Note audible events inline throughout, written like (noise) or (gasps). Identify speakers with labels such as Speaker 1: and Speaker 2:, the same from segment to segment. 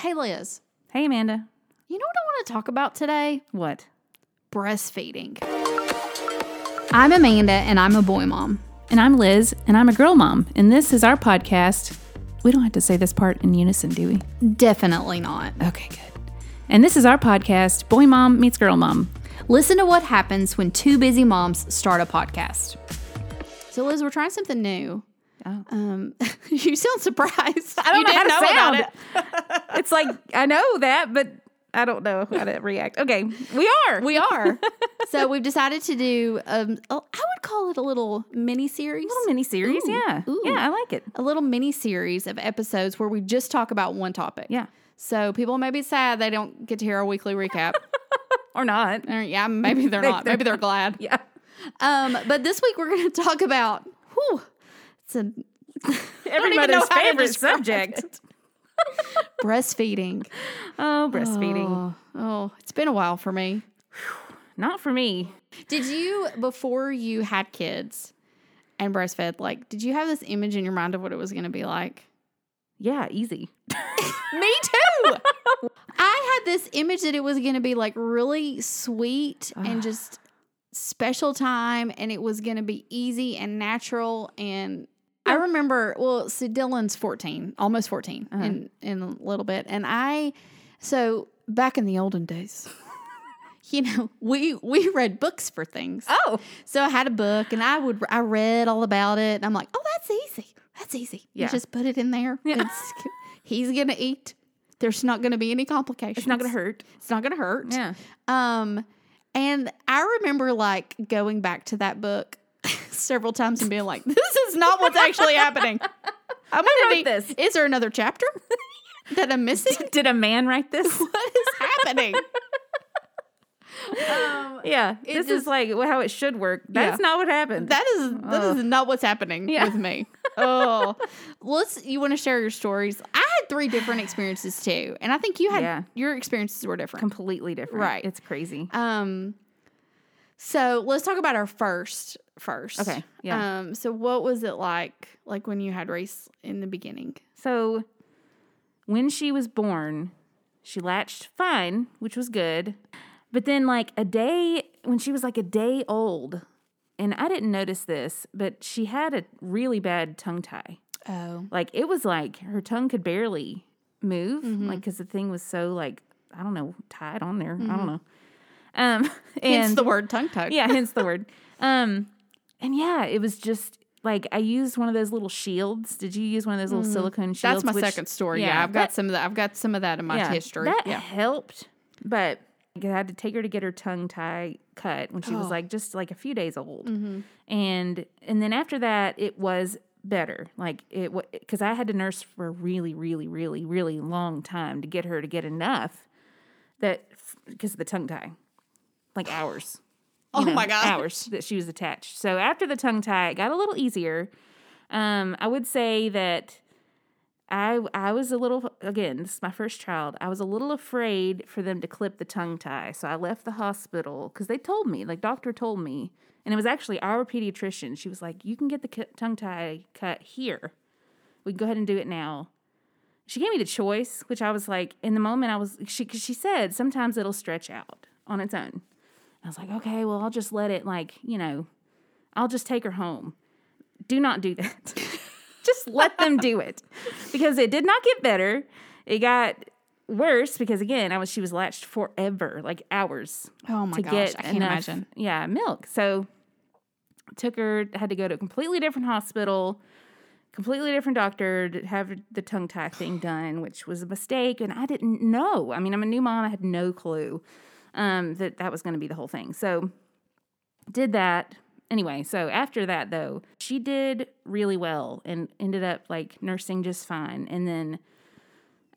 Speaker 1: Hey, Liz,
Speaker 2: Hey, Amanda.
Speaker 1: you know what I want to talk about today?
Speaker 2: What?
Speaker 1: Breastfeeding. I'm Amanda, and I'm a boy mom.
Speaker 2: And I'm Liz, and I'm a girl mom, and this is our podcast. We don't have to say this part in unison, do we?
Speaker 1: Definitely not.
Speaker 2: Okay, good. And this is our podcast, Boy Mom Meets Girl Mom.
Speaker 1: Listen to what happens when two busy moms start a podcast. So, Liz, we're trying something new.
Speaker 2: Oh.
Speaker 1: Um, (laughs) you sound surprised.
Speaker 2: I don't
Speaker 1: you
Speaker 2: know how to
Speaker 1: about
Speaker 2: sound.
Speaker 1: it.
Speaker 2: It's like, I know that, but I don't know how to react. Okay, we are.
Speaker 1: We are. (laughs) so we've decided to do. Um, a- I would call it a little mini series.
Speaker 2: A little mini series. Yeah.
Speaker 1: ooh.
Speaker 2: Yeah, I like it.
Speaker 1: a little mini series of episodes where we just talk about one topic.
Speaker 2: Yeah.
Speaker 1: So people may be sad they don't get to hear our weekly recap. (laughs)
Speaker 2: Or not.
Speaker 1: or, yeah, maybe they're not. Maybe they're glad.
Speaker 2: Yeah.
Speaker 1: Um, but this week we're going to talk about. Whew, it's a (laughs)
Speaker 2: Everybody's
Speaker 1: know how to
Speaker 2: favorite subject. (laughs)
Speaker 1: breastfeeding.
Speaker 2: Oh, breastfeeding.
Speaker 1: Oh, oh, it's been a while for me.
Speaker 2: Not for me.
Speaker 1: Did you before you had kids and breastfed? Like, did you have this image in your mind of what it was going to be like?
Speaker 2: Yeah, easy. (laughs)
Speaker 1: Me too. I had this image that it was going to be like really sweet and just special time, and it was going to be easy and natural. And I remember, well, so Dylan's 14, almost 14 in, in a little bit. And I, so back in the olden days, (laughs) you know, we we read books for things.
Speaker 2: Oh.
Speaker 1: So I had a book and I would I read all about it. And I'm like, oh, that's easy. That's easy.
Speaker 2: Yeah.
Speaker 1: You just put it in there.
Speaker 2: Yeah.
Speaker 1: It's, he's gonna eat. There's not gonna be any complications.
Speaker 2: It's not going to hurt.
Speaker 1: It's not gonna hurt.
Speaker 2: Yeah.
Speaker 1: Um, and I remember like going back to that book several times and being like, (laughs) this is not what's actually happening. (laughs) I'm gonna
Speaker 2: wrote
Speaker 1: be
Speaker 2: this?
Speaker 1: Is there another chapter (laughs) that I'm missing?
Speaker 2: Did a man write this?
Speaker 1: what is happening? um,
Speaker 2: Yeah, this
Speaker 1: just-
Speaker 2: is like how it should work. That's
Speaker 1: Yeah.
Speaker 2: not what happened.
Speaker 1: That is that is not what's happening
Speaker 2: Yeah.
Speaker 1: with me. Oh, let's. You want to share your stories? I had three different experiences too, and I think you had
Speaker 2: Yeah.
Speaker 1: your experiences were different.
Speaker 2: completely different.
Speaker 1: Right.
Speaker 2: It's crazy.
Speaker 1: Um, so let's talk about our first first.
Speaker 2: Okay, yeah.
Speaker 1: Um, so what was it like, like when you had Reese in the beginning?
Speaker 2: So when she was born, she latched fine, which was good. But then like a day when she was like a day old, and I didn't notice this, but she had a really bad tongue tie.
Speaker 1: Oh,
Speaker 2: Like it was like her tongue could barely move,
Speaker 1: Mm-hmm.
Speaker 2: like because the thing was so like I don't know tied on there. I don't know. Um,
Speaker 1: Mm-hmm. (laughs) hence
Speaker 2: and
Speaker 1: the word tongue tuck.
Speaker 2: yeah, hence the word. (laughs) Um, and yeah, it was just like I used one of those little shields. Did you use one of those little silicone shields?
Speaker 1: That's my
Speaker 2: which-
Speaker 1: second story. Yeah, I've got some of that. I've got some of that in my
Speaker 2: yeah,
Speaker 1: history.
Speaker 2: That
Speaker 1: yeah.
Speaker 2: helped, but I had to take her to get her tongue tie cut when she was
Speaker 1: Oh.
Speaker 2: like just like a few days old,
Speaker 1: Mm-hmm.
Speaker 2: and and then after that it was better. Like it because I had to nurse for a really, really, really, really long time to get her to get enough that because of the tongue tie, like hours.
Speaker 1: Oh
Speaker 2: know,
Speaker 1: my gosh.
Speaker 2: hours that she was attached. So after the tongue tie, it got a little easier. Um, I would say that I I was a little again, this is my first child. I was a little afraid for them to clip the tongue tie. So I left the hospital because they told me, like doctor told me, and it was actually our pediatrician. She was like, "You can get the tongue tie cut here. We can go ahead and do it now." She gave me the choice, which I was like, in the moment, I was she 'cause she said sometimes it'll stretch out on its own. I was like, okay, well, I'll just let it like you know, I'll just take her home. Do not do that. (laughs) just let them do it because it did not get better. It got worse because again, I was she was latched forever, like hours
Speaker 1: Oh my
Speaker 2: to
Speaker 1: gosh,
Speaker 2: get
Speaker 1: I can't
Speaker 2: enough,
Speaker 1: imagine.
Speaker 2: Yeah, milk. So took her had to go to a completely different hospital, completely different doctor to have the tongue tie thing done, which was a mistake, and I didn't know. I mean, I'm a new mom. I had no clue um, that that was going to be the whole thing. So did that anyway. So after that, though, she did really well and ended up like nursing just fine, and then.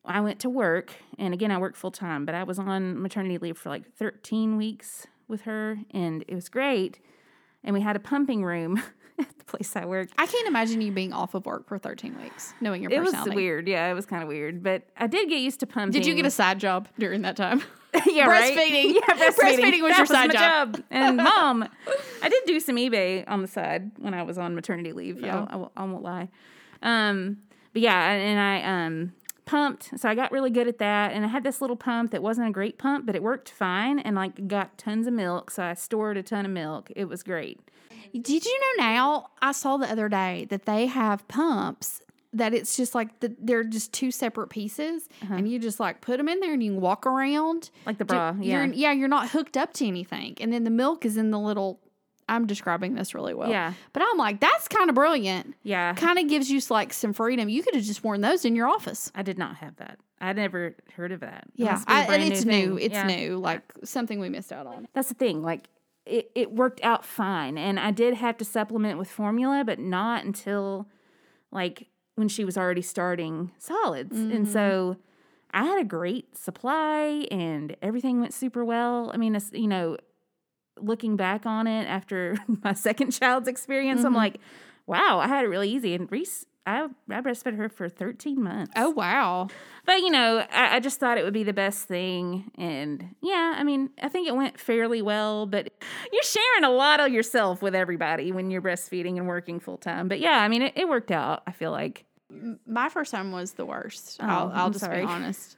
Speaker 2: I went to work, and again, I worked full time, but I was on maternity leave for like 13 weeks with her, and it was great. And we had a pumping room (laughs) at the place I worked.
Speaker 1: I can't imagine you being off of work for 13 weeks, knowing your personality.
Speaker 2: It was weird. Yeah, it was kind of weird, but I did get used to pumping.
Speaker 1: Did you get a side job during that time? (laughs)
Speaker 2: yeah, right?
Speaker 1: breastfeeding? (laughs)
Speaker 2: Yeah, breastfeeding.
Speaker 1: Breastfeeding was
Speaker 2: That
Speaker 1: your side
Speaker 2: my
Speaker 1: job.
Speaker 2: And mom, I did do some eBay on the side when I was on maternity leave.
Speaker 1: Yeah.
Speaker 2: I, won't- I won't lie. Um, but yeah, and I um pumped. So I got really good at that. And I had this little pump that wasn't a great pump, but it worked fine and like got tons of milk. So I stored a ton of milk. It was great.
Speaker 1: Did you know now? I saw the other day that they have pumps that it's just like the, they're just two separate pieces, uh-huh. and you just like put them in there and you can walk around.
Speaker 2: Like the bra. Yeah.
Speaker 1: You're, yeah, you're not hooked up to anything. And then the milk is in the little. I'm describing this really well.
Speaker 2: Yeah.
Speaker 1: But I'm like, that's kind of brilliant.
Speaker 2: Yeah.
Speaker 1: Kind of gives you like some freedom. You could have just worn those in your office.
Speaker 2: I did not have that. I never heard of that.
Speaker 1: Yeah.
Speaker 2: be
Speaker 1: and it's
Speaker 2: thing.
Speaker 1: new. It's
Speaker 2: Yeah.
Speaker 1: new. Like something we missed out on.
Speaker 2: That's the thing. Like it, it worked out fine. And I did have to supplement with formula, but not until like when she was already starting solids. And so mm-hmm. I had a great supply and everything went super well. I mean, you know, looking back on it after (laughs) my second child's experience, I'm like, wow, I had it really easy. And Reese, I, I breastfed her for 13 months.
Speaker 1: Oh, wow.
Speaker 2: But you know, I, I just thought it would be the best thing, and yeah, I mean, I think it went fairly well. But you're sharing a lot of yourself with everybody when you're breastfeeding and working full time. But yeah, I mean, it, it worked out. I feel like
Speaker 1: my first time was the worst.
Speaker 2: Oh,
Speaker 1: I'll, I'll just
Speaker 2: sorry.
Speaker 1: be honest.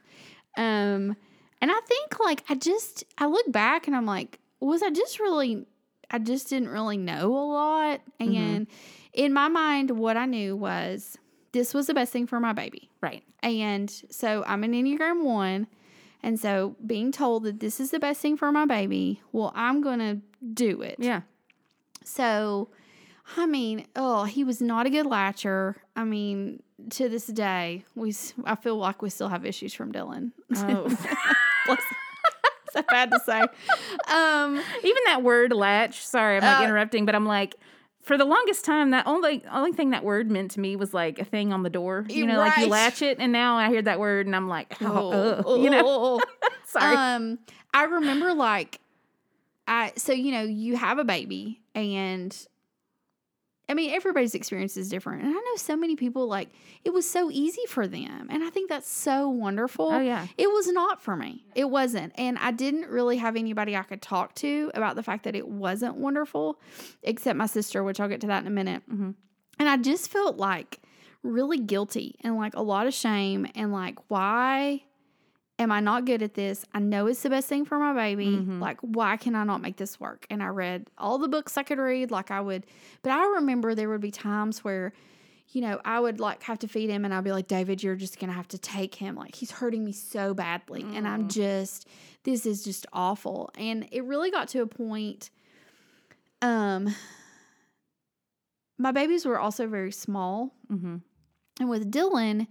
Speaker 1: Um, and I think like I just I look back and I'm like, was I just really? I just didn't really know a lot,
Speaker 2: Mm-hmm.
Speaker 1: and in my mind, what I knew was this was the best thing for my baby.
Speaker 2: right.
Speaker 1: And so I'm an Enneagram one. And so being told that this is the best thing for my baby, well, I'm going to do it.
Speaker 2: Yeah.
Speaker 1: So, I mean, oh, he was not a good latcher. I mean, to this day, we I feel like we still have issues from Dylan.
Speaker 2: Oh. (laughs) (laughs)
Speaker 1: so bad to say. Um,
Speaker 2: Even that word latch. Sorry, I'm like
Speaker 1: Uh,
Speaker 2: interrupting, but I'm like. For the longest time, that only only thing that word meant to me was like a thing on the door. You know, like you latch it, and now I hear that word, and I'm like, (laughs) oh, ugh, (laughs)
Speaker 1: oh,
Speaker 2: you know,
Speaker 1: oh, oh.
Speaker 2: sorry.
Speaker 1: Um, I remember like, I so you know you have a baby, and I mean everybody's experience is different, and I know so many people like it was so easy for them, and I think that's so wonderful.
Speaker 2: oh yeah,
Speaker 1: It was not for me. It wasn't. And I didn't really have anybody I could talk to about the fact that it wasn't wonderful, except my sister, which I'll get to that in a minute.
Speaker 2: Mhm.
Speaker 1: And I just felt like really guilty and like a lot of shame and like, why am I not good at this? I know it's the best thing for my baby.
Speaker 2: Mhm.
Speaker 1: Like, why can I not make this work? And I read all the books I could read, like I would, but I remember there would be times where, you know, I would like have to feed him and I'd be like, David, you're just gonna have to take him. Like, he's hurting me so badly. And I'm just, this is just awful. And it really got to a point, um, my babies were also very small.
Speaker 2: mm-hmm.
Speaker 1: And with Dylan,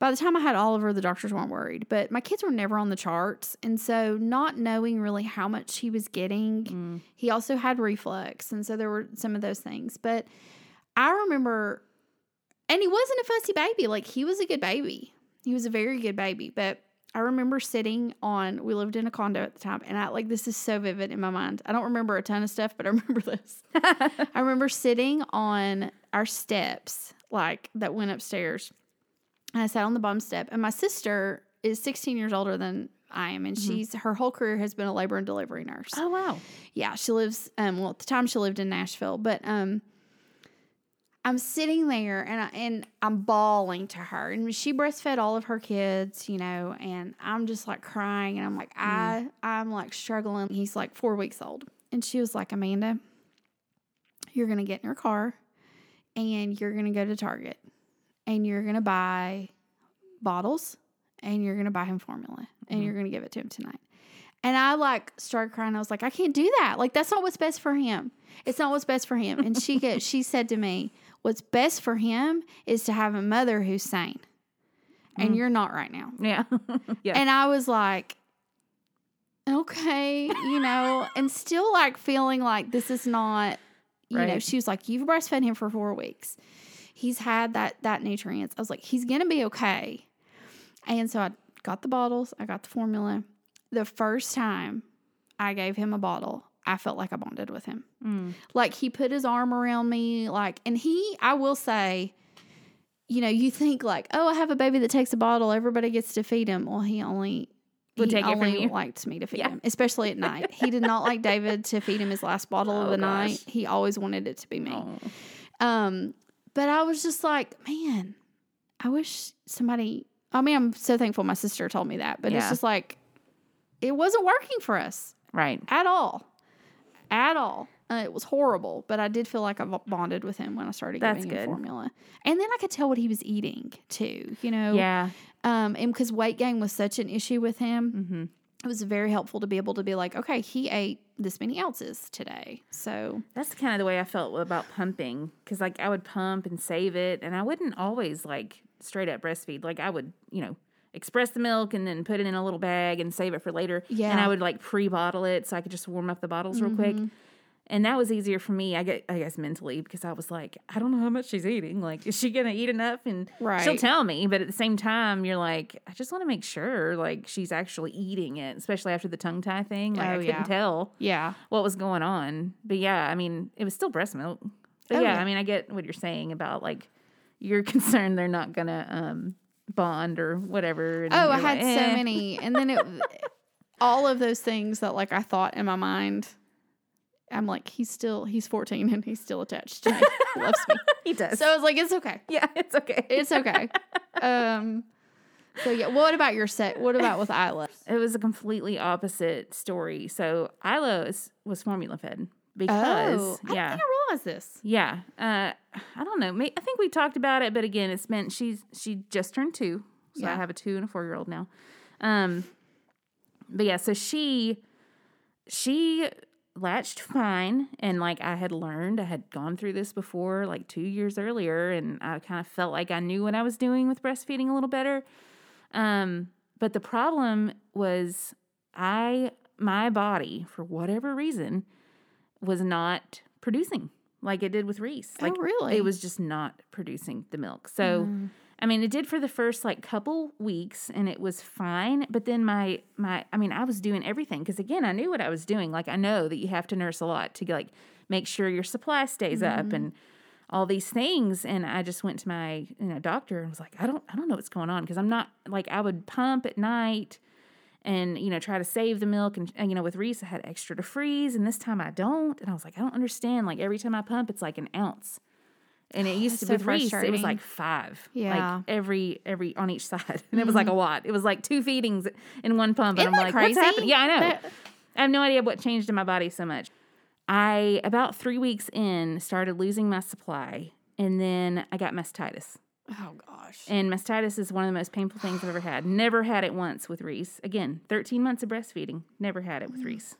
Speaker 1: by the time I had Oliver, the doctors weren't worried, but my kids were never on the charts. And so, not knowing really how much he was getting,
Speaker 2: Mm.
Speaker 1: he also had reflux. And so, there were some of those things. But I remember, and he wasn't a fussy baby. Like, he was a good baby. He was a very good baby. But I remember sitting on, we lived in a condo at the time, and I like this is so vivid in my mind. I don't remember a ton of stuff, but I (laughs) remember this. (laughs) I remember sitting on our steps, like that went upstairs. And I sat on the bottom step, and my sister is 16 years older than I am, and she's her whole career has been a labor and delivery nurse.
Speaker 2: oh wow,
Speaker 1: Yeah, she lives. Um, well, at the time she lived in Nashville, but um, I'm sitting there and I and I'm bawling to her, and she breastfed all of her kids, you know, and I'm just like crying, and I'm like I I'm like struggling. He's like four weeks old, and she was like Amanda, you're gonna get in your car, and you're gonna go to Target, and you're gonna buy bottles, and you're gonna buy him formula, and
Speaker 2: Mhm.
Speaker 1: you're gonna give it to him tonight. And I like started crying. I was like, I can't do that. Like that's not what's best for him. It's not what's best for him. And she get, (laughs) she said to me, What's best for him is to have a mother who's sane. And
Speaker 2: Mm.
Speaker 1: you're not right now.
Speaker 2: yeah, (laughs) yeah.
Speaker 1: And I was like, Okay, you know, and still like feeling like this is not, you know, she was like, You've breastfed him for four weeks. He's had that that nutrients. I was like, he's gonna be okay. And so I got the bottles, I got the formula. The first time I gave him a bottle, I felt like I bonded with him.
Speaker 2: Mm.
Speaker 1: Like he put his arm around me, like, and he, I will say, you know, you think like, oh, I have a baby that takes a bottle, everybody gets to feed him. Well, he only
Speaker 2: Would
Speaker 1: he
Speaker 2: take it from
Speaker 1: only liked me to feed
Speaker 2: Yeah.
Speaker 1: him, especially at night. He did not like David to feed him his last bottle of (laughs)
Speaker 2: Oh,
Speaker 1: the
Speaker 2: gosh.
Speaker 1: night. He always wanted it to be me.
Speaker 2: Oh.
Speaker 1: Um, but I was just like, man, I wish somebody I mean, I'm so thankful my sister told me that, but it's just like it wasn't working for us
Speaker 2: Right.
Speaker 1: at all, at all. Uh, it was horrible, but I did feel like I bonded with him when I started
Speaker 2: That's
Speaker 1: giving him
Speaker 2: good.
Speaker 1: formula, and then I could tell what he was eating too. You know,
Speaker 2: Yeah.
Speaker 1: um, and because weight gain was such an issue with him,
Speaker 2: Mm-hmm.
Speaker 1: It was very helpful to be able to be like, okay, he ate this many ounces today, so
Speaker 2: That's kind of the way I felt about pumping because, like, I would pump and save it, and I wouldn't always like straight up breastfeed. Like, I would, you know, express the milk and then put it in a little bag and save it for later.
Speaker 1: Yeah.
Speaker 2: And I would like pre bottle it so I could just warm up the bottles real quick. Mm-hmm. And that was easier for me, I get, I guess, mentally because I was like, I don't know how much she's eating. Like, is she gonna eat enough? And she'll tell me, but at the same time, you're like, I just want to make sure, like, she's actually eating it, especially after the tongue tie thing. Like, I
Speaker 1: Oh,
Speaker 2: couldn't
Speaker 1: yeah.
Speaker 2: tell
Speaker 1: yeah,
Speaker 2: what was going on. But yeah, I mean, it was still breast milk. But
Speaker 1: Oh,
Speaker 2: yeah,
Speaker 1: yeah.
Speaker 2: I mean, I get what you're saying about like you're (laughs) concerned they're not gonna um bond or whatever. and
Speaker 1: Oh, I had
Speaker 2: like,
Speaker 1: so
Speaker 2: "Eh."
Speaker 1: many, and then it, (laughs) all of those things that like I thought in my mind. I'm like, he's still he's 14 and he's still attached to me. he loves me. (laughs)
Speaker 2: He does.
Speaker 1: So I was like, it's okay.
Speaker 2: yeah, it's okay.
Speaker 1: It's okay. (laughs) um. So yeah, what about your set? What about with Isla?
Speaker 2: it was a completely opposite story. So Isla is, was formula fed because
Speaker 1: oh, I
Speaker 2: yeah.
Speaker 1: I realized this.
Speaker 2: Yeah, uh, I don't know. I think we talked about it, but again, it's meant she's she just turned two, so I have a two and a four year old now. Um, but yeah, so she she latched fine, and like I had learned, I had gone through this before, like two years earlier, and I kind of felt like I knew what I was doing with breastfeeding a little better. Um, but the problem was I my body for whatever reason was not producing like it did with Reese.
Speaker 1: Oh,
Speaker 2: Like
Speaker 1: really?
Speaker 2: it was just not producing the milk. So I mean it did for the first like couple weeks and it was fine, but then my my I mean I was doing everything cuz again I knew what I was doing. Like I know that you have to nurse a lot to like make sure your supply stays up mm-hmm. and all these things and I just went to my you know doctor and was like I don't I don't know what's going on because I'm not like I would pump at night and you know try to save the milk and, and, you know with Reese I had extra to freeze and this time I don't and I was like I don't understand like every time I pump it's like an ounce and it used to be
Speaker 1: so
Speaker 2: with Reese it was like five
Speaker 1: Yeah.
Speaker 2: like every every on each side (laughs) and it was like a mm-hmm. lot it was like two feedings in one pump and
Speaker 1: Isn't
Speaker 2: I'm
Speaker 1: that
Speaker 2: like what's
Speaker 1: crazy?
Speaker 2: happening yeah I know
Speaker 1: That-
Speaker 2: I have no idea what changed in my body so much I about three weeks in started losing my supply and then I got mastitis
Speaker 1: Oh gosh.
Speaker 2: and mastitis is one of the most painful things I've ever had. Never had it once with Reese. Again, 13 months of breastfeeding. Never had it with mm. Reese.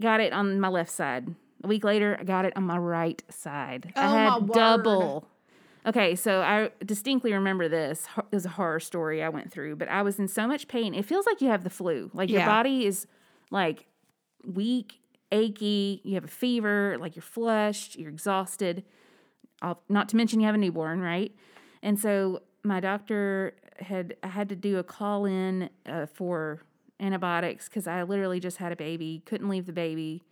Speaker 2: Got it on my left side. A week later, I got it on my right side. I
Speaker 1: Oh,
Speaker 2: had
Speaker 1: my word.
Speaker 2: double. Okay, so I distinctly remember this. It was a horror story I went through, but I was in so much pain. It feels like you have the flu. Like your body is like weak, achy, you have a fever, like you're flushed, you're exhausted. I'll, not to mention you have a newborn, right? And so my doctor had I had to do a call in uh, for antibiotics because I literally just had a baby, couldn't leave the baby,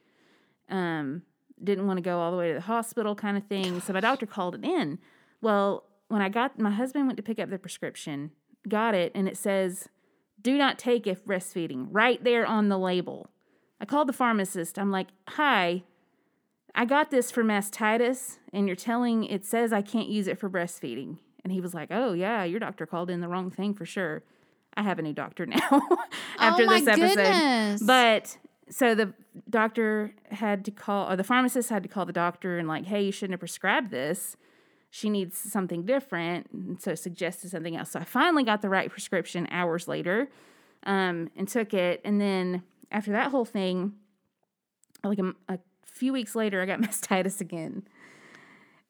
Speaker 2: um, didn't want to go all the way to the hospital, kind of thing. So my doctor called it in. Well, when I got my husband went to pick up the prescription, got it, and it says, "Do not take if breastfeeding," right there on the label. I called the pharmacist. I'm like, "Hi, I got this for mastitis, and you're telling it says I can't use it for breastfeeding. And he was like, Oh, yeah, your doctor called in the wrong thing for sure. I have a new doctor (laughs) now after
Speaker 1: oh my
Speaker 2: this episode.
Speaker 1: goodness.
Speaker 2: But so the doctor had to call, or the pharmacist had to call the doctor and, like, hey, you shouldn't have prescribed this. She needs something different. And so suggested something else. So I finally got the right prescription hours later um, and took it. And then after that whole thing, like a, a few weeks later, I got (laughs) mastitis again.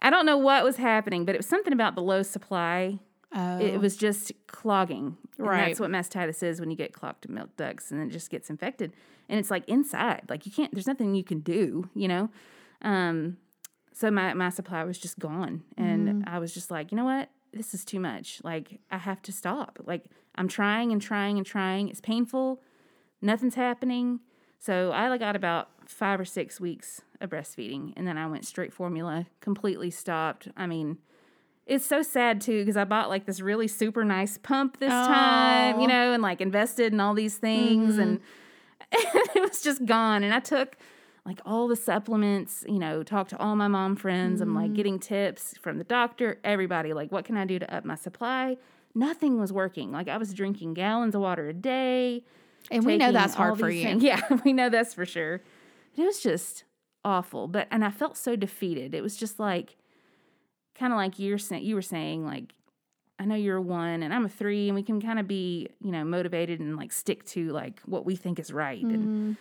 Speaker 2: I don't know what was happening, but it was something about the low supply.
Speaker 1: Oh,
Speaker 2: It was just clogging. And
Speaker 1: Right.
Speaker 2: That's what mastitis is when you get clogged milk ducts and it just gets infected. And it's like inside. Like you can't, there's nothing you can do, you know? Um, so my, my supply was just gone. And I was just like, you know what? This is too much. Like I have to stop. Like I'm trying and trying and trying. It's painful. Nothing's happening. So I like got about five or six weeks of breastfeeding, and then I went straight formula, completely stopped. I mean, it's so sad too because I bought like this really super nice pump this time, you know, and like invested in all these things, mm-hmm. (laughs) and it was just gone. And I took like all the supplements, you know, talked to all my mom friends. I'm like mm. getting tips from the doctor, everybody. Like, what can I do to up my supply? nothing was working. Like I was drinking gallons of water a day.
Speaker 1: And we know that's hard for you.
Speaker 2: things. (laughs) Yeah, we know that's for sure. It was just awful. But and I felt so defeated. It was just like kind of like you're saying you were saying, like, I know you're a one and I'm a three, and we can kind of be, you know, motivated and like stick to like what we think is right. And
Speaker 1: Mhm.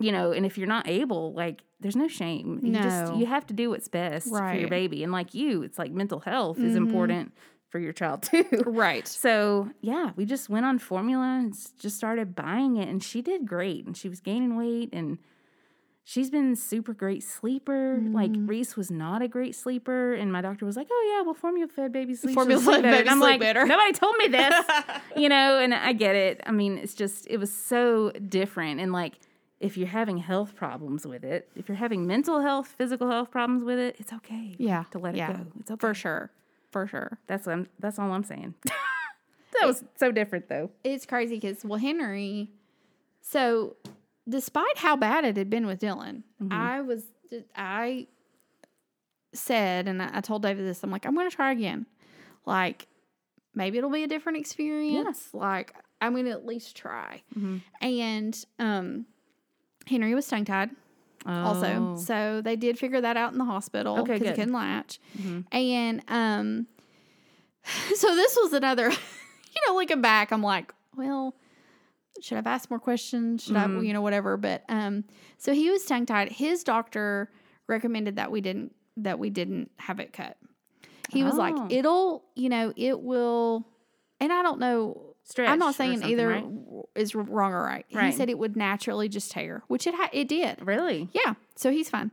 Speaker 2: you know, and if you're not able, like there's no shame. You just
Speaker 1: No.
Speaker 2: you have to do what's best for your baby. And like you, it's like mental health is
Speaker 1: Mhm.
Speaker 2: important for your child (laughs) too.
Speaker 1: Right.
Speaker 2: So yeah, we just went on formula and just started buying it, and she did great, and she was gaining weight, and she's been super great sleeper. Like
Speaker 1: Mm.
Speaker 2: Reese was not a great sleeper, and my doctor was like, "Oh yeah, well formula fed baby sleeps
Speaker 1: Formula
Speaker 2: sleep
Speaker 1: fed
Speaker 2: better."
Speaker 1: baby
Speaker 2: and I'm
Speaker 1: sleep
Speaker 2: like,
Speaker 1: better.
Speaker 2: nobody told me this, (laughs) you know. And I get it. I mean, it's just it was so different, and like. If you're having health problems with it, if you're having mental health, physical health problems with it, it's okay.
Speaker 1: Yeah.
Speaker 2: to let
Speaker 1: yeah.
Speaker 2: it go. It's okay.
Speaker 1: For sure. For sure.
Speaker 2: That's what I'm, that's all I'm saying. (laughs) that was so different though.
Speaker 1: It's crazy because, well, Henry, so despite how bad it had been with Dylan,
Speaker 2: Mm-hmm.
Speaker 1: I was, I said, and I told David this, I'm like, I'm going to try again. Like, maybe it'll be a different experience. Like, I'm going to at least try.
Speaker 2: Mhm.
Speaker 1: And um, Henry was tongue tied also.
Speaker 2: Oh.
Speaker 1: So they did figure that out in the hospital
Speaker 2: Okay,
Speaker 1: because he
Speaker 2: good.
Speaker 1: couldn't latch.
Speaker 2: Mhm.
Speaker 1: And um, (laughs) so this was another, (laughs) you know, looking back, I'm like, well, should I've asked more questions? Should I,
Speaker 2: Mhm.
Speaker 1: you know, whatever. But um, so he was tongue tied. His doctor recommended that we didn't that we didn't have it cut. He was like,
Speaker 2: Oh.
Speaker 1: it'll, you know, it will, and I don't know.
Speaker 2: Stretch
Speaker 1: I'm not saying either
Speaker 2: right?
Speaker 1: is wrong or right. He
Speaker 2: Right.
Speaker 1: said it would naturally just tear, which it ha- it did.
Speaker 2: Really?
Speaker 1: Yeah, so he's fine.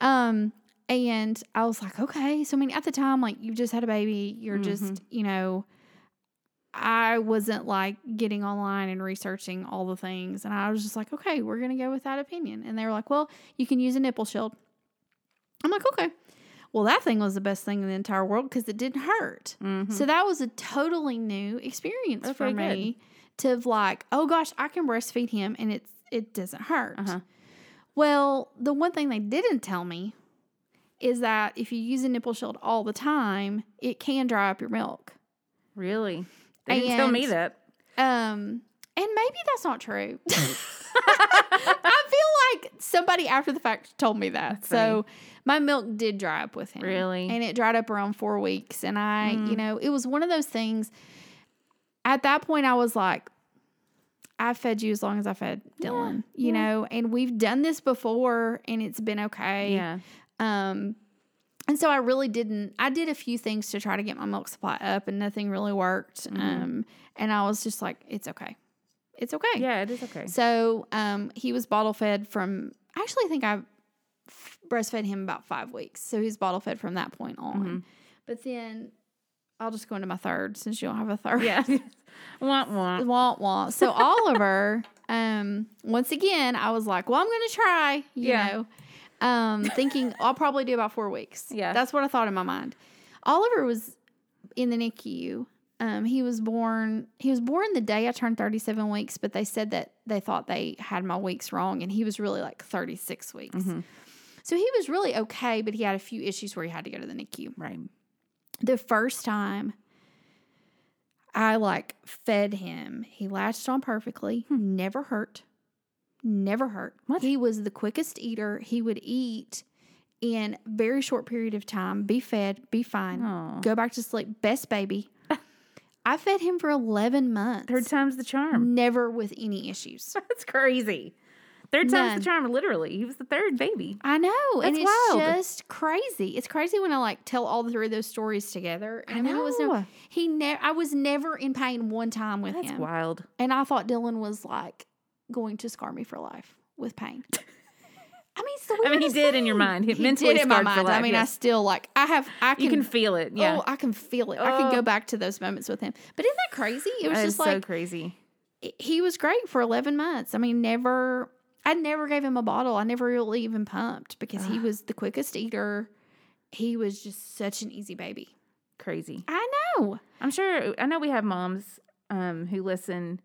Speaker 1: Um, and I was like, okay. So I mean, at the time, like you've just had a baby, you're
Speaker 2: Mm-hmm.
Speaker 1: just, you know, I wasn't like getting online and researching all the things, and I was just like, okay, we're gonna go with that opinion. And they were like, well, you can use a nipple shield. I'm like, okay. Well, that thing was the best thing in the entire world because it didn't hurt.
Speaker 2: Mhm.
Speaker 1: So that was a totally new experience for
Speaker 2: Okay, good.
Speaker 1: me to like, oh gosh, I can breastfeed him and it's it doesn't hurt.
Speaker 2: Uh-huh.
Speaker 1: Well, the one thing they didn't tell me is that if you use a nipple shield all the time, it can dry up your milk.
Speaker 2: Really? They didn't tell me that.
Speaker 1: Um, and maybe that's not true. (laughs) I feel like somebody after the fact told me that.
Speaker 2: That's
Speaker 1: so my milk did dry up with him.
Speaker 2: Really?
Speaker 1: And it dried up around four weeks. And I,
Speaker 2: Mm.
Speaker 1: you know, it was one of those things. At that point, I was like, I fed you as long as I fed Dylan, you
Speaker 2: yeah.
Speaker 1: know, and we've done this before and it's been okay.
Speaker 2: Yeah.
Speaker 1: Um, and so I really didn't. I did a few things to try to get my milk supply up, and nothing really worked.
Speaker 2: Mhm.
Speaker 1: Um, and I was just like, "It's okay, it's okay."
Speaker 2: Yeah, it is okay.
Speaker 1: So, um, he was bottle fed from. I actually think I f- breastfed him about five weeks, so he's bottle fed from that point on.
Speaker 2: Mhm.
Speaker 1: But then, I'll just go into my third since you don't have a third.
Speaker 2: Yeah. wah, wah.
Speaker 1: Wah, wah. So Oliver, um, once again, I was like, well, I'm going to try, you
Speaker 2: Yeah.
Speaker 1: know, um, thinking (laughs) I'll probably do about four weeks.
Speaker 2: Yeah.
Speaker 1: That's what I thought in my mind. Oliver was in the NICU. Um, he was born, he was born the day I turned 37 weeks, but they said that they thought they had my weeks wrong and he was really like 36 weeks.
Speaker 2: Mhm.
Speaker 1: So he was really okay, but he had a few issues where he had to go to the NICU
Speaker 2: Right.
Speaker 1: the first time I like fed him, he latched on perfectly, never hurt, never hurt.
Speaker 2: What?
Speaker 1: He was the quickest eater. He would eat in very short period of time, be fed, be fine,
Speaker 2: Oh.
Speaker 1: go back to sleep. Best baby. (laughs) I fed him for 11 months.
Speaker 2: Third time's the charm.
Speaker 1: Never with any issues. (laughs)
Speaker 2: That's crazy. Third time's
Speaker 1: None.
Speaker 2: the charm, literally. He was the third baby.
Speaker 1: I know. and
Speaker 2: That's
Speaker 1: it's
Speaker 2: wild.
Speaker 1: just crazy. It's crazy when I like tell all three of those stories together. And I, mean, it was no, he never, I was never in pain one time with
Speaker 2: That's
Speaker 1: him.
Speaker 2: That's wild.
Speaker 1: And I thought Dylan was like going to scar me for life with pain. (laughs) I mean, the
Speaker 2: I mean, he did in your mind. He
Speaker 1: He
Speaker 2: mentally
Speaker 1: did in my mind. I
Speaker 2: life,
Speaker 1: mean, I still like. I have. I can.
Speaker 2: You can feel it. Yeah.
Speaker 1: Oh, I can feel it. I can go
Speaker 2: Oh.
Speaker 1: back to those moments with him. But isn't that crazy? It was
Speaker 2: That
Speaker 1: just
Speaker 2: is so crazy.
Speaker 1: he was great for eleven months. I mean, never. I never gave him a bottle. I never really even pumped because he was the quickest eater. He was just such an easy baby.
Speaker 2: Crazy.
Speaker 1: I know.
Speaker 2: I'm sure. I know we have moms um, who listen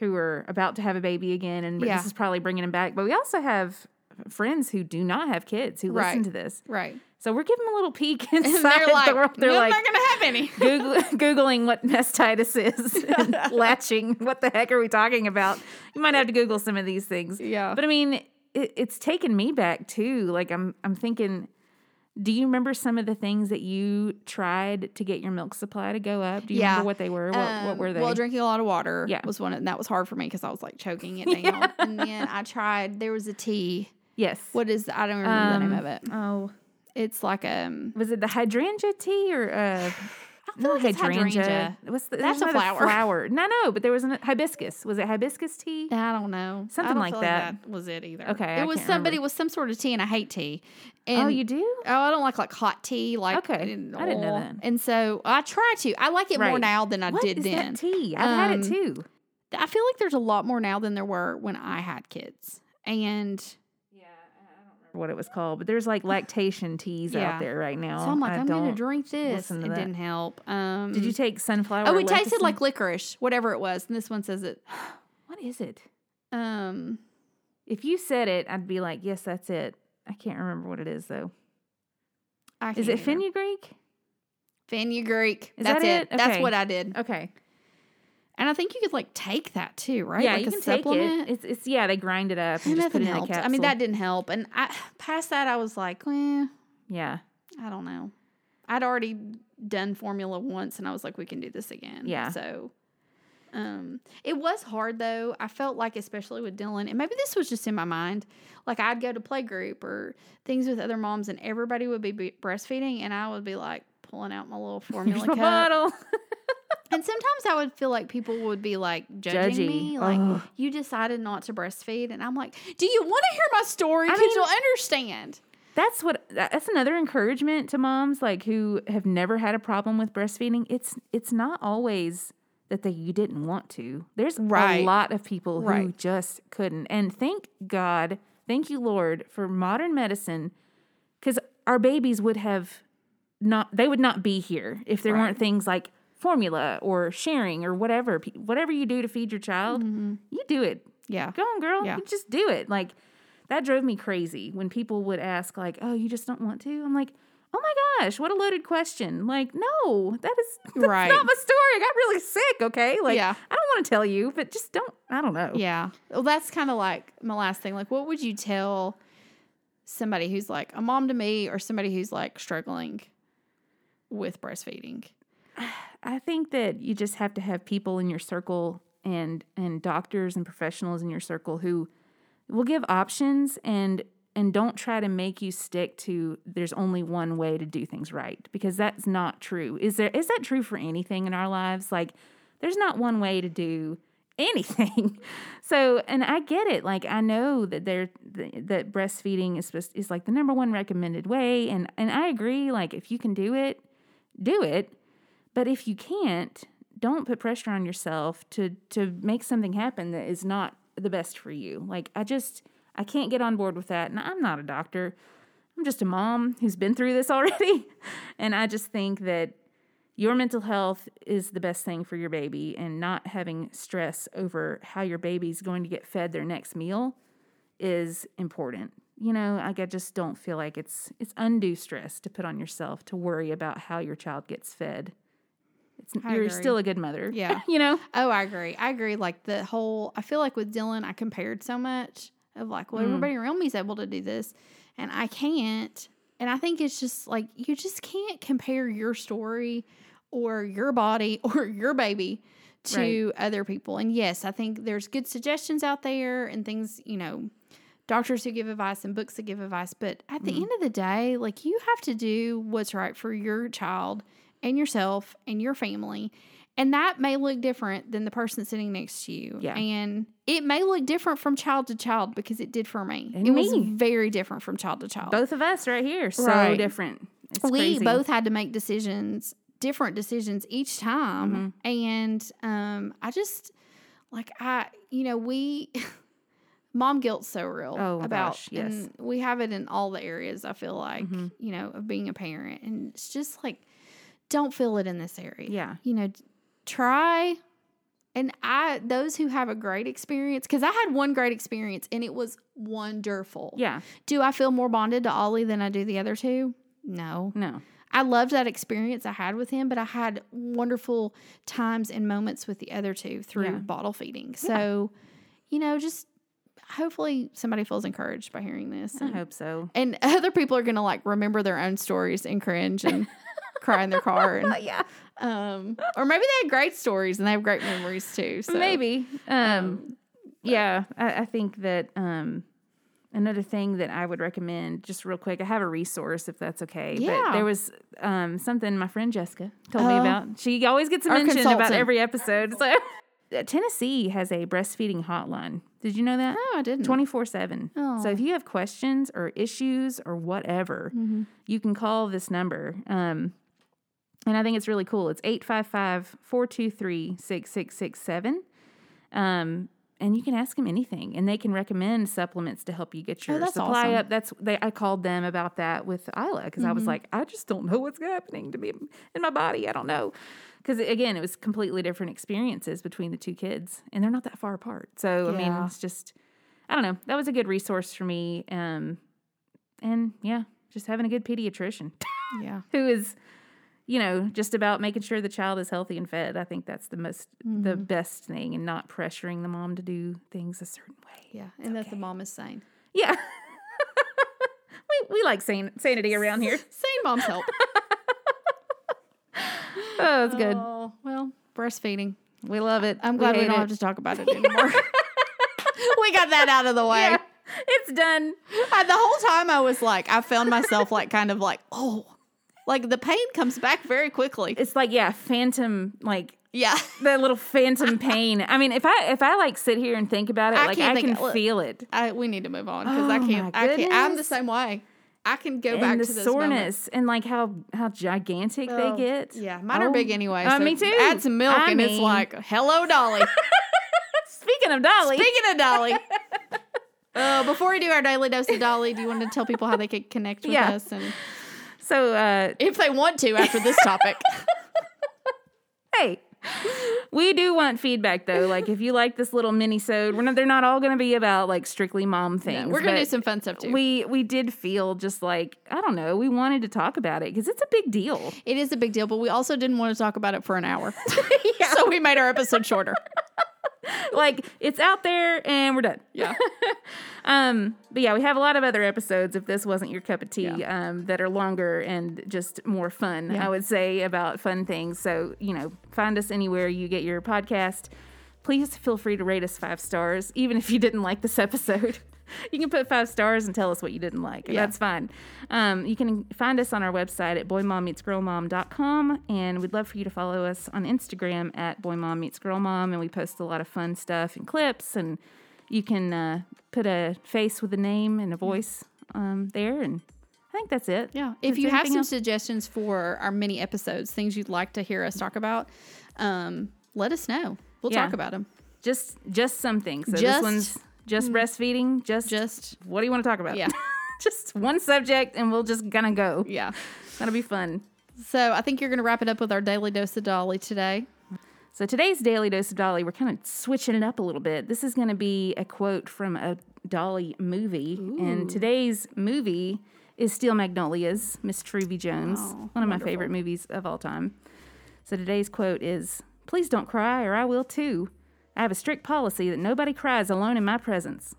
Speaker 2: who are about to have a baby again, and
Speaker 1: Yeah.
Speaker 2: this is probably bringing them back. But we also have friends who do not have kids who listen to this
Speaker 1: Right.
Speaker 2: So we're giving them a little peek (laughs) inside
Speaker 1: like,
Speaker 2: the world. They're
Speaker 1: "I'm
Speaker 2: like
Speaker 1: not gonna have any. (laughs)
Speaker 2: Google, googling what mastitis is, (laughs) and latching. What the heck are we talking about? You might have to Google some of these things.
Speaker 1: Yeah.
Speaker 2: But I mean, it, it's taken me back too. Like I'm, I'm thinking. Do you remember some of the things that you tried to get your milk supply to go up? Do you
Speaker 1: Yeah.
Speaker 2: remember what they were? What, what
Speaker 1: Um,
Speaker 2: were they?
Speaker 1: Well, drinking a lot of water
Speaker 2: Yeah.
Speaker 1: was one, and that was hard for me because I was like choking it (laughs) down. And then I tried. There was a tea.
Speaker 2: yes.
Speaker 1: What is? I don't remember the name
Speaker 2: Um,
Speaker 1: of it.
Speaker 2: Oh,
Speaker 1: It's like um.
Speaker 2: was it the hydrangea tea or uh?
Speaker 1: Feel
Speaker 2: not
Speaker 1: like it's hydrangea.
Speaker 2: What's the,
Speaker 1: That's a flower.
Speaker 2: Flower. No, no, but there was a hibiscus. Was it hibiscus tea?
Speaker 1: I don't know.
Speaker 2: Something
Speaker 1: don't
Speaker 2: like
Speaker 1: feel
Speaker 2: that.
Speaker 1: was it either.
Speaker 2: Okay, I
Speaker 1: it was somebody
Speaker 2: remember.
Speaker 1: with some sort of tea, and I hate tea. And
Speaker 2: oh, you do?
Speaker 1: Oh, I don't like like hot tea. Like
Speaker 2: Okay.
Speaker 1: in
Speaker 2: I didn't know that.
Speaker 1: And so I try to. I like it more now than I
Speaker 2: What
Speaker 1: did
Speaker 2: is
Speaker 1: then.
Speaker 2: that tea? I've had it
Speaker 1: Um,
Speaker 2: too.
Speaker 1: I feel like there's a lot more now than there were when I had kids. And
Speaker 2: Yeah, I don't remember what it was called, but there's like lactation teas
Speaker 1: Yeah.
Speaker 2: out there right now.
Speaker 1: so I'm like,
Speaker 2: I
Speaker 1: I'm gonna drink this. It
Speaker 2: that.
Speaker 1: didn't help. Um,
Speaker 2: Did you take sunflower?
Speaker 1: Oh, it tasted like licorice, whatever it was. And this one says it. (gasps)
Speaker 2: What is it?
Speaker 1: Um,
Speaker 2: If you said it, I'd be like, yes, that's it. I can't remember what it is though.
Speaker 1: I
Speaker 2: Is it
Speaker 1: either.
Speaker 2: fenugreek?
Speaker 1: Fenugreek.
Speaker 2: Is
Speaker 1: That's
Speaker 2: that
Speaker 1: it.
Speaker 2: it?
Speaker 1: That's what I did.
Speaker 2: Okay.
Speaker 1: And I think you could like take that too, right?
Speaker 2: Yeah,
Speaker 1: like
Speaker 2: you
Speaker 1: a
Speaker 2: can
Speaker 1: supplement.
Speaker 2: take it. It's it's yeah, they grind it up and
Speaker 1: And
Speaker 2: just put it in a
Speaker 1: helped.
Speaker 2: capsule.
Speaker 1: I mean, that didn't help. And I past that, I was like, well,
Speaker 2: yeah,
Speaker 1: I don't know. I'd already done formula once, and I was like, we can do this again.
Speaker 2: Yeah.
Speaker 1: So, um, it was hard though. I felt like, especially with Dylan, and maybe this was just in my mind. Like I'd go to play group or things with other moms, and everybody would be breastfeeding, and I would be like pulling out my little (laughs) formula
Speaker 2: my
Speaker 1: cup.
Speaker 2: bottle. (laughs)
Speaker 1: And sometimes I would feel like people would be like judging
Speaker 2: Judgy.
Speaker 1: me, like
Speaker 2: Ugh.
Speaker 1: you decided not to breastfeed, and I'm like, do you want to hear my story?
Speaker 2: I
Speaker 1: Because
Speaker 2: mean-
Speaker 1: you'll understand.
Speaker 2: that's what that's another encouragement to moms like who have never had a problem with breastfeeding. It's it's not always that they you didn't want to. There's
Speaker 1: Right.
Speaker 2: a lot of people who
Speaker 1: Right.
Speaker 2: just couldn't. And thank God, thank you Lord for modern medicine cuz our babies would have not they would not be here if there weren't things like formula or sharing or whatever whatever you do to feed your child, mm-hmm. you do it
Speaker 1: Yeah.
Speaker 2: go on girl
Speaker 1: Yeah.
Speaker 2: you just do it like that drove me crazy when people would ask like oh you just don't want to i'm like oh my gosh what a loaded question like no that is that's
Speaker 1: Right.
Speaker 2: not my story i got really sick okay like
Speaker 1: Yeah.
Speaker 2: i don't want to tell you but just don't i don't know
Speaker 1: Yeah. Well, that's kind of like my last thing. Like, what would you tell somebody who's like a mom to me or somebody who's like struggling with breastfeeding?
Speaker 2: I think that you just have to have people in your circle and and doctors and professionals in your circle who will give options and and don't try to make you stick to there's only one way to do things right because that's not true. Is there is that true for anything in our lives? Like there's not one way to do (laughs) anything. So, and I get it. Like I know that there that breastfeeding is supposed is like the number one recommended way and and I agree like if you can do it, do it. But if you can't, don't put pressure on yourself to to make something happen that is not the best for you. Like I just I can't get on board with that. And I'm not a doctor. I'm just a mom who's been through this (laughs) already. and I just think that your mental health is the best thing for your baby and not having stress over how your baby's going to get fed their next meal is important. You know, like I just don't feel like it's it's undue stress to put on yourself to worry about how your child gets fed. It's
Speaker 1: I
Speaker 2: you're
Speaker 1: agree.
Speaker 2: still a good mother. (laughs)
Speaker 1: Yeah.
Speaker 2: you know?
Speaker 1: Oh, I agree. I agree. Like the whole, I feel like with Dylan, I compared so much of like, well, mm. everybody around me is able to do this, and I can't. And I think it's just like you just can't compare your story or your body (laughs) or your baby to other people. And yes, I think there's good suggestions out there and things, you know, doctors who give advice and books that give advice. But at the mm. end of the day, like you have to do what's right for your child and yourself and your family. And that may look different than the person sitting next to you.
Speaker 2: Yeah.
Speaker 1: And it may look different from child to child because it did for me.
Speaker 2: And
Speaker 1: it was very different from child to child.
Speaker 2: Both of us right here, so
Speaker 1: Right.
Speaker 2: different. It's
Speaker 1: we
Speaker 2: crazy.
Speaker 1: both had to make decisions, different decisions each time.
Speaker 2: Mm-hmm.
Speaker 1: And um, I just, like, I, you know, we, (laughs) mom guilt's so real
Speaker 2: Oh, my
Speaker 1: about,
Speaker 2: gosh, yes.
Speaker 1: and we have it in all the areas, I feel like,
Speaker 2: Mhm.
Speaker 1: you know, of being a parent. And it's just like, don't feel it in this area.
Speaker 2: Yeah.
Speaker 1: You know, try. And I, those who have a great experience, because I had one great experience and it was wonderful.
Speaker 2: Yeah.
Speaker 1: Do I feel more bonded to Ollie than I do the other two? No.
Speaker 2: No.
Speaker 1: I loved that experience I had with him, but I had wonderful times and moments with the other two through
Speaker 2: Yeah.
Speaker 1: bottle feeding. So, you know, just hopefully somebody feels encouraged by hearing this.
Speaker 2: I
Speaker 1: And,
Speaker 2: hope so.
Speaker 1: and (laughs) other people are going to like remember their own stories and cringe and (laughs) cry in their car. (laughs) And,
Speaker 2: yeah.
Speaker 1: um, or maybe they had great stories and they have great memories too. So
Speaker 2: Maybe. Um, yeah, I, I think that um, another thing that I would recommend, just real quick, I have a resource if that's okay. But
Speaker 1: Yeah.
Speaker 2: there was um, something my friend Jessica told me
Speaker 1: Oh.
Speaker 2: about. She always gets
Speaker 1: Our
Speaker 2: mentioned about every episode. So (laughs) Tennessee has a breastfeeding hotline. Did you know that?
Speaker 1: No, I didn't.
Speaker 2: 24 7.
Speaker 1: Oh. Mm-hmm.
Speaker 2: So if you have questions or issues or whatever, you can call this number. Um, and I think it's really cool. It's 855 423 6667. Um, and you can ask them anything, and they can recommend supplements to help you get your
Speaker 1: Oh, that's
Speaker 2: supply
Speaker 1: awesome.
Speaker 2: up. That's they. I called them about that with Isla because I was like, I just don't know what's happening to me in my body. I don't know because again, it was completely different experiences between the two kids, and they're not that far apart. So I mean, it's just I don't know. That was a good resource for me. Um, and yeah, just having a good pediatrician
Speaker 1: Yeah. (laughs)
Speaker 2: who is, you know, just about making sure the child is healthy and fed. I think that's the most, the
Speaker 1: Mm-hmm.
Speaker 2: best thing, and not pressuring the mom to do things a certain way.
Speaker 1: Yeah. And that the mom is sane.
Speaker 2: Yeah. (laughs) we, we like san- sanity around here. (laughs)
Speaker 1: Sane moms help. (laughs)
Speaker 2: Oh, it's good.
Speaker 1: Oh, well, breastfeeding.
Speaker 2: We love it.
Speaker 1: I'm glad we,
Speaker 2: hate
Speaker 1: don't
Speaker 2: it.
Speaker 1: have to talk about it anymore. we got that out of the way.
Speaker 2: Yeah, it's done.
Speaker 1: I, the whole time I was like, I found myself like kind of like, oh, like the pain comes back very quickly.
Speaker 2: It's like yeah, phantom like
Speaker 1: Yeah. (laughs)
Speaker 2: that little phantom pain. I mean, if I if I like sit here and think about it,
Speaker 1: I
Speaker 2: like I can
Speaker 1: look,
Speaker 2: feel it.
Speaker 1: I, we need to move on because I
Speaker 2: Oh,
Speaker 1: can't. I can't. I'm the same way. I can go back
Speaker 2: and the
Speaker 1: to this
Speaker 2: soreness and like how how gigantic
Speaker 1: moment.
Speaker 2: they get.
Speaker 1: Yeah, mine are
Speaker 2: Oh,
Speaker 1: big anyway.
Speaker 2: uh,
Speaker 1: so
Speaker 2: me too.
Speaker 1: Add some milk
Speaker 2: I
Speaker 1: and it's like, hello, Dolly. (laughs)
Speaker 2: Speaking of Dolly,
Speaker 1: Speaking of Dolly. (laughs) Uh, before we do our daily dose of Dolly, do you want to tell people how they can connect with
Speaker 2: Yeah.
Speaker 1: us and
Speaker 2: so uh,
Speaker 1: if they want to after this topic? (laughs)
Speaker 2: hey, we do want feedback though. Like if you like this little mini sode, we're not, they're not all going to be about like strictly mom things.
Speaker 1: We're gonna do some fun stuff too.
Speaker 2: We we did feel just like I don't know. We wanted to talk about it because it's a big deal.
Speaker 1: It is a big deal, but we also didn't want to talk about it for an hour. (laughs) So we made our episode shorter. (laughs) (laughs)
Speaker 2: like it's out there and we're done.
Speaker 1: Yeah. (laughs)
Speaker 2: Um, but yeah, we have a lot of other episodes. If this wasn't your cup of tea, um, that are longer and just more fun,
Speaker 1: Yeah.
Speaker 2: I would say about fun things. So you know, find us anywhere you get your podcast. Please feel free to rate us five stars, even if you didn't like this episode. (laughs) (laughs) You can put five stars and tell us what you didn't like. and
Speaker 1: Yeah.
Speaker 2: That's fine. Um, you can find us on our website at boymommeetsgirlmom.com. And we'd love for you to follow us on Instagram at boymommeetsgirlmom. And we post a lot of fun stuff and clips. And you can uh, put a face with a name and a voice um, there. And I think that's it.
Speaker 1: Yeah. If you have some
Speaker 2: else?
Speaker 1: suggestions for our mini episodes, things you'd like to hear us talk about, um, let us know. We'll
Speaker 2: Yeah.
Speaker 1: talk about them.
Speaker 2: just just something. So
Speaker 1: Just-
Speaker 2: this one's just hmm. breastfeeding. Just
Speaker 1: Just
Speaker 2: what do you want to talk about?
Speaker 1: Yeah. (laughs)
Speaker 2: just one subject, and we'll just gonna go.
Speaker 1: yeah.
Speaker 2: That'll be fun.
Speaker 1: So I think you're going to wrap it up with our daily dose of Dolly today.
Speaker 2: So today's daily dose of Dolly, we're kind of switching it up a little bit. This is going to be a quote from a Dolly movie, and today's movie is Steel Magnolias, Miss Truvy Jones,
Speaker 1: Oh,
Speaker 2: one of my favorite movies of all time. So today's quote is, "Please don't cry, or I will too. I have a strict policy that nobody cries alone in my presence.